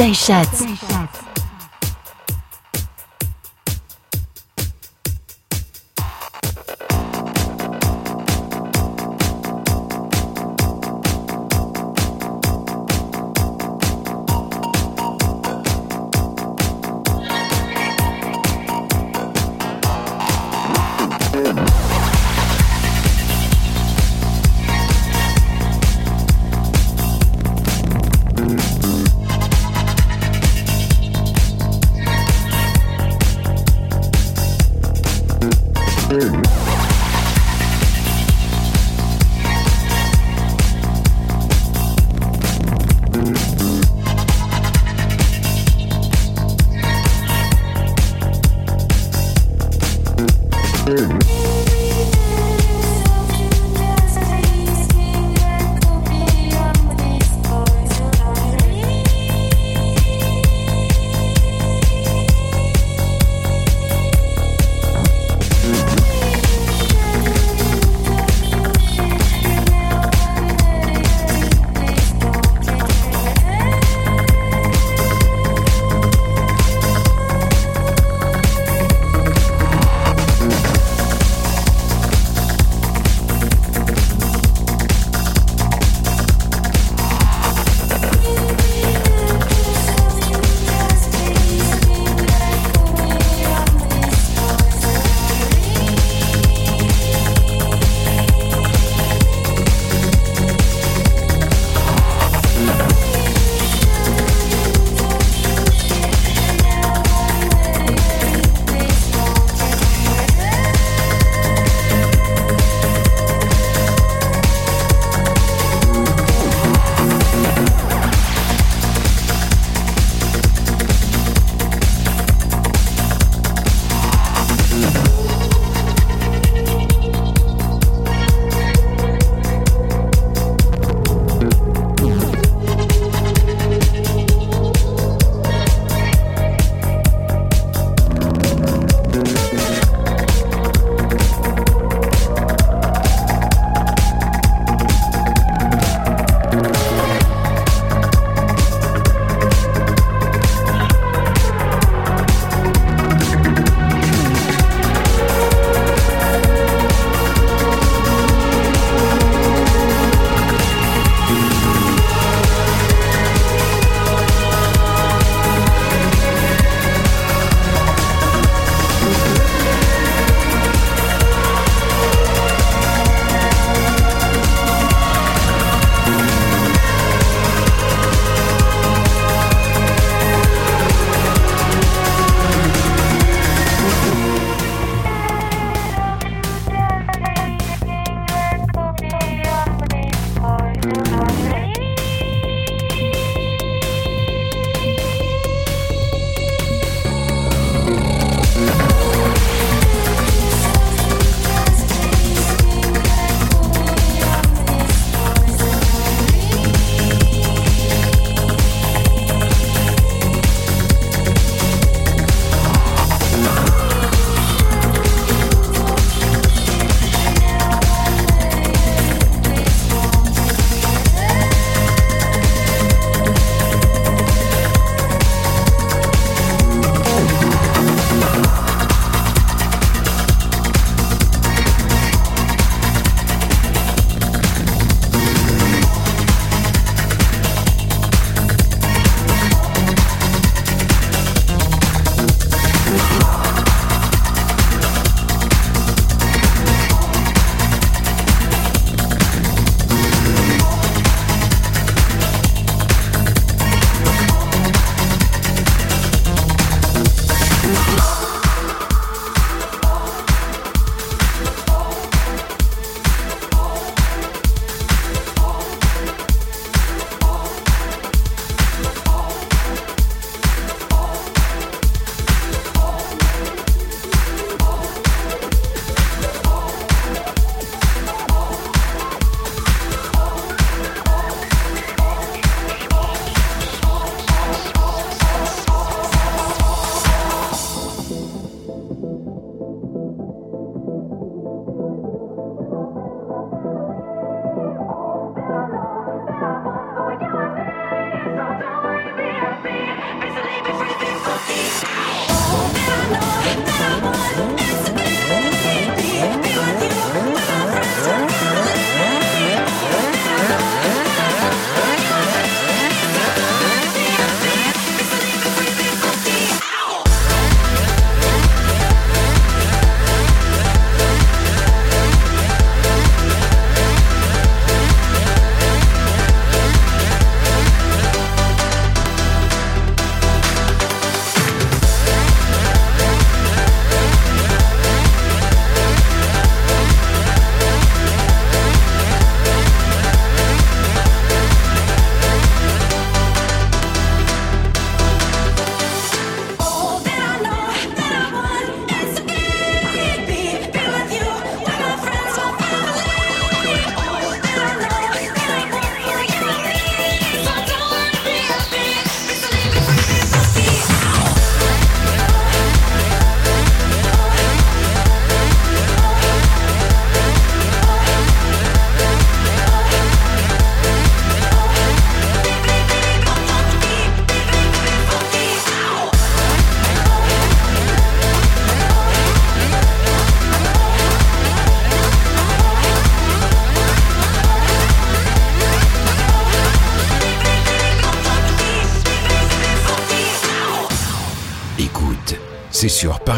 Sessions. c'est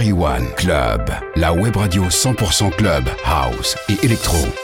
Paris One Club, la web radio 100% club, house et électro.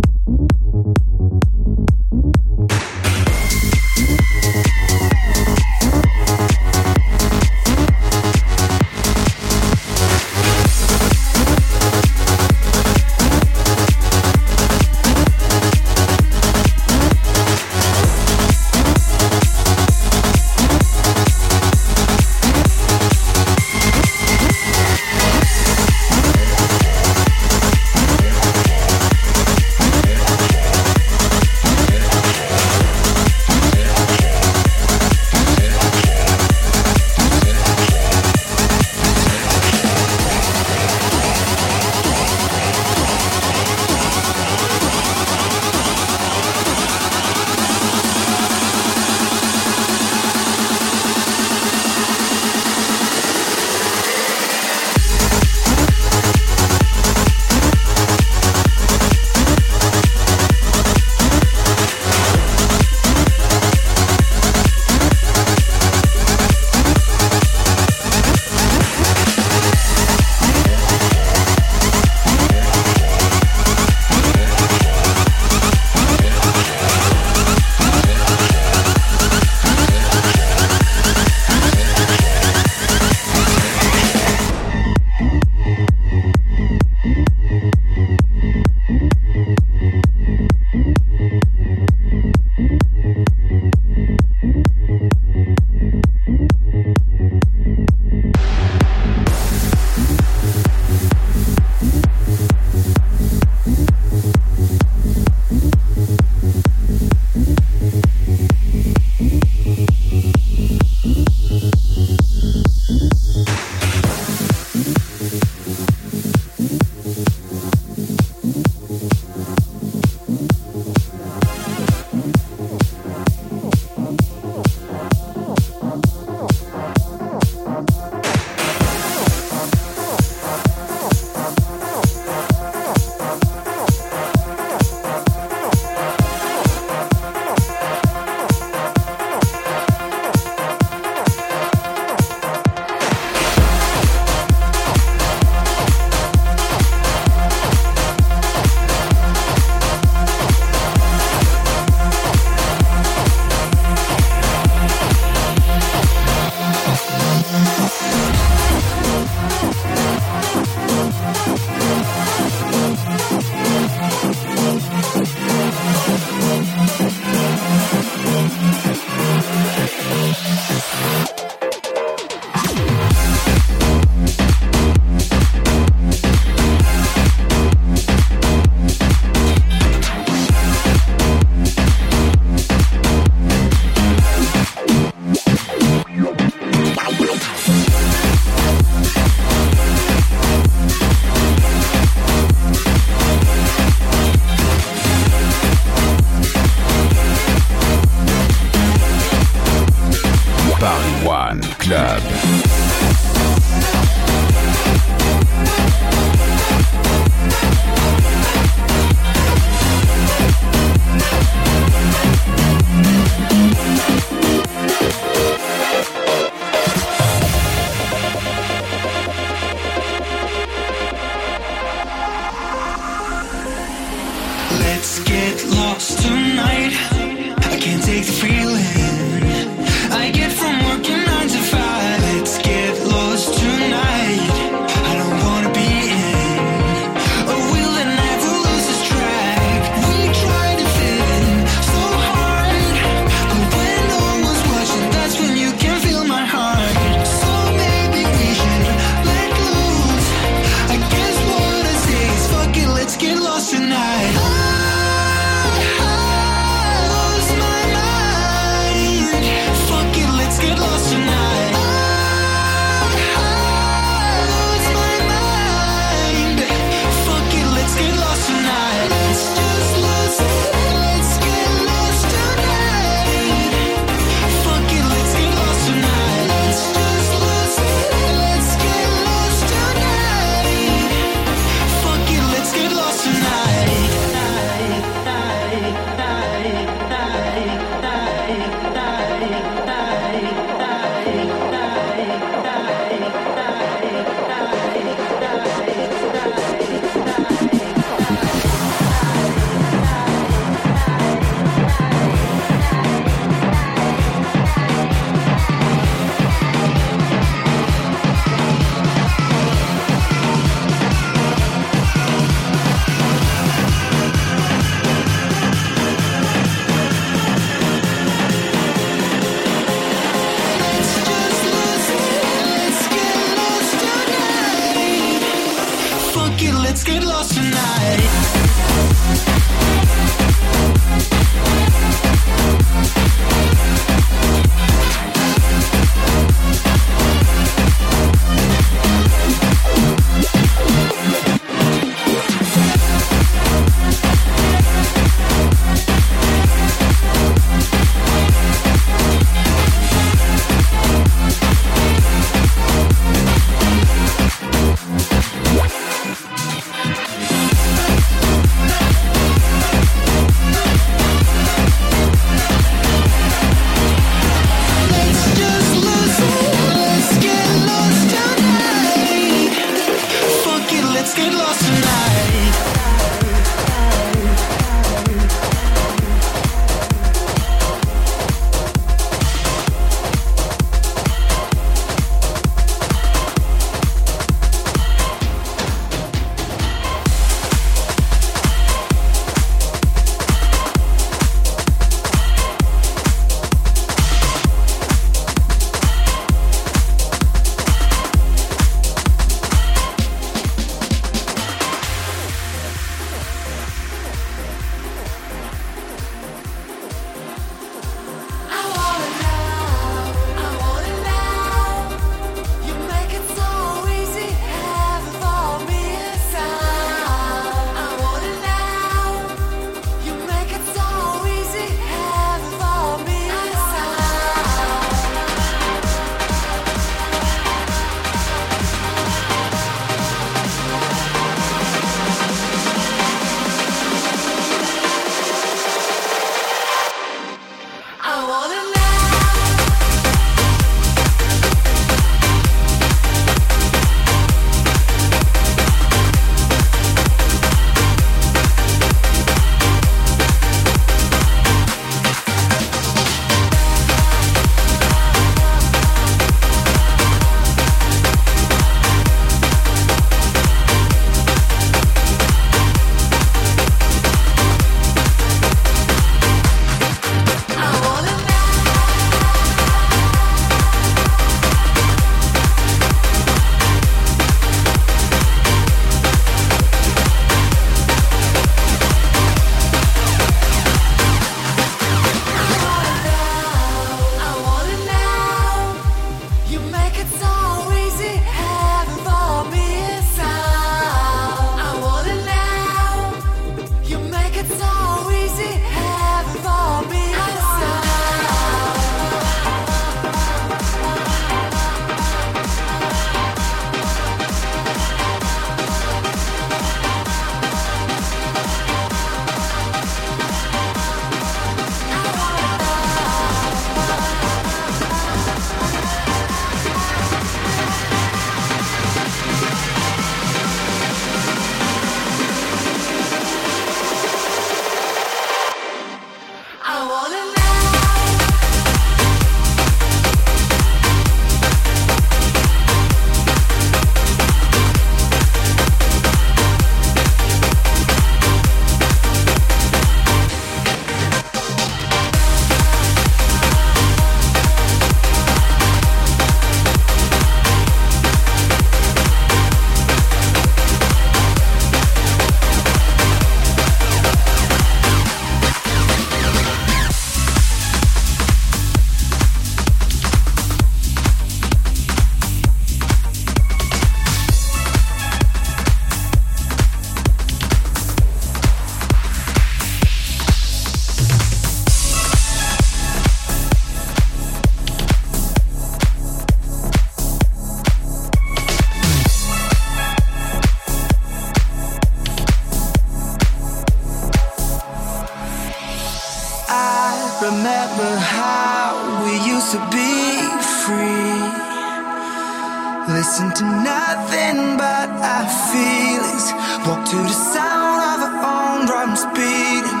Walk to the sound of our own drums beating.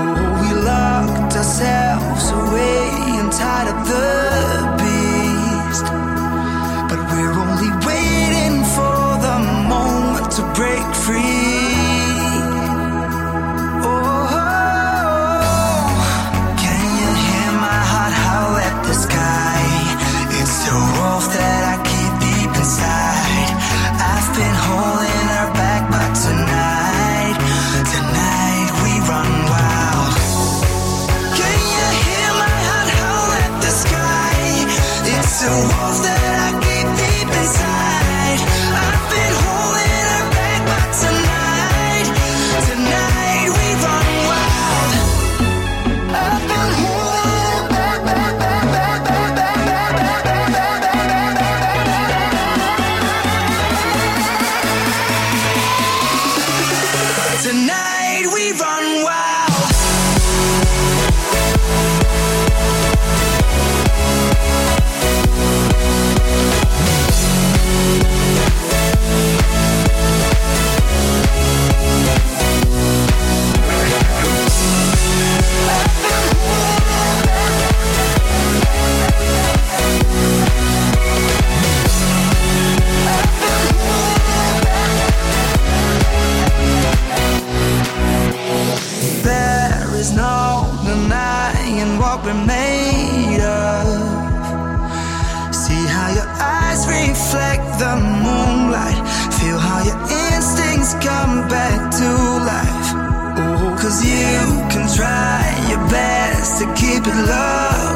Oh, we locked ourselves away and tied up the try your best to keep it low.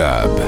Club.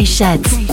Day Sheds.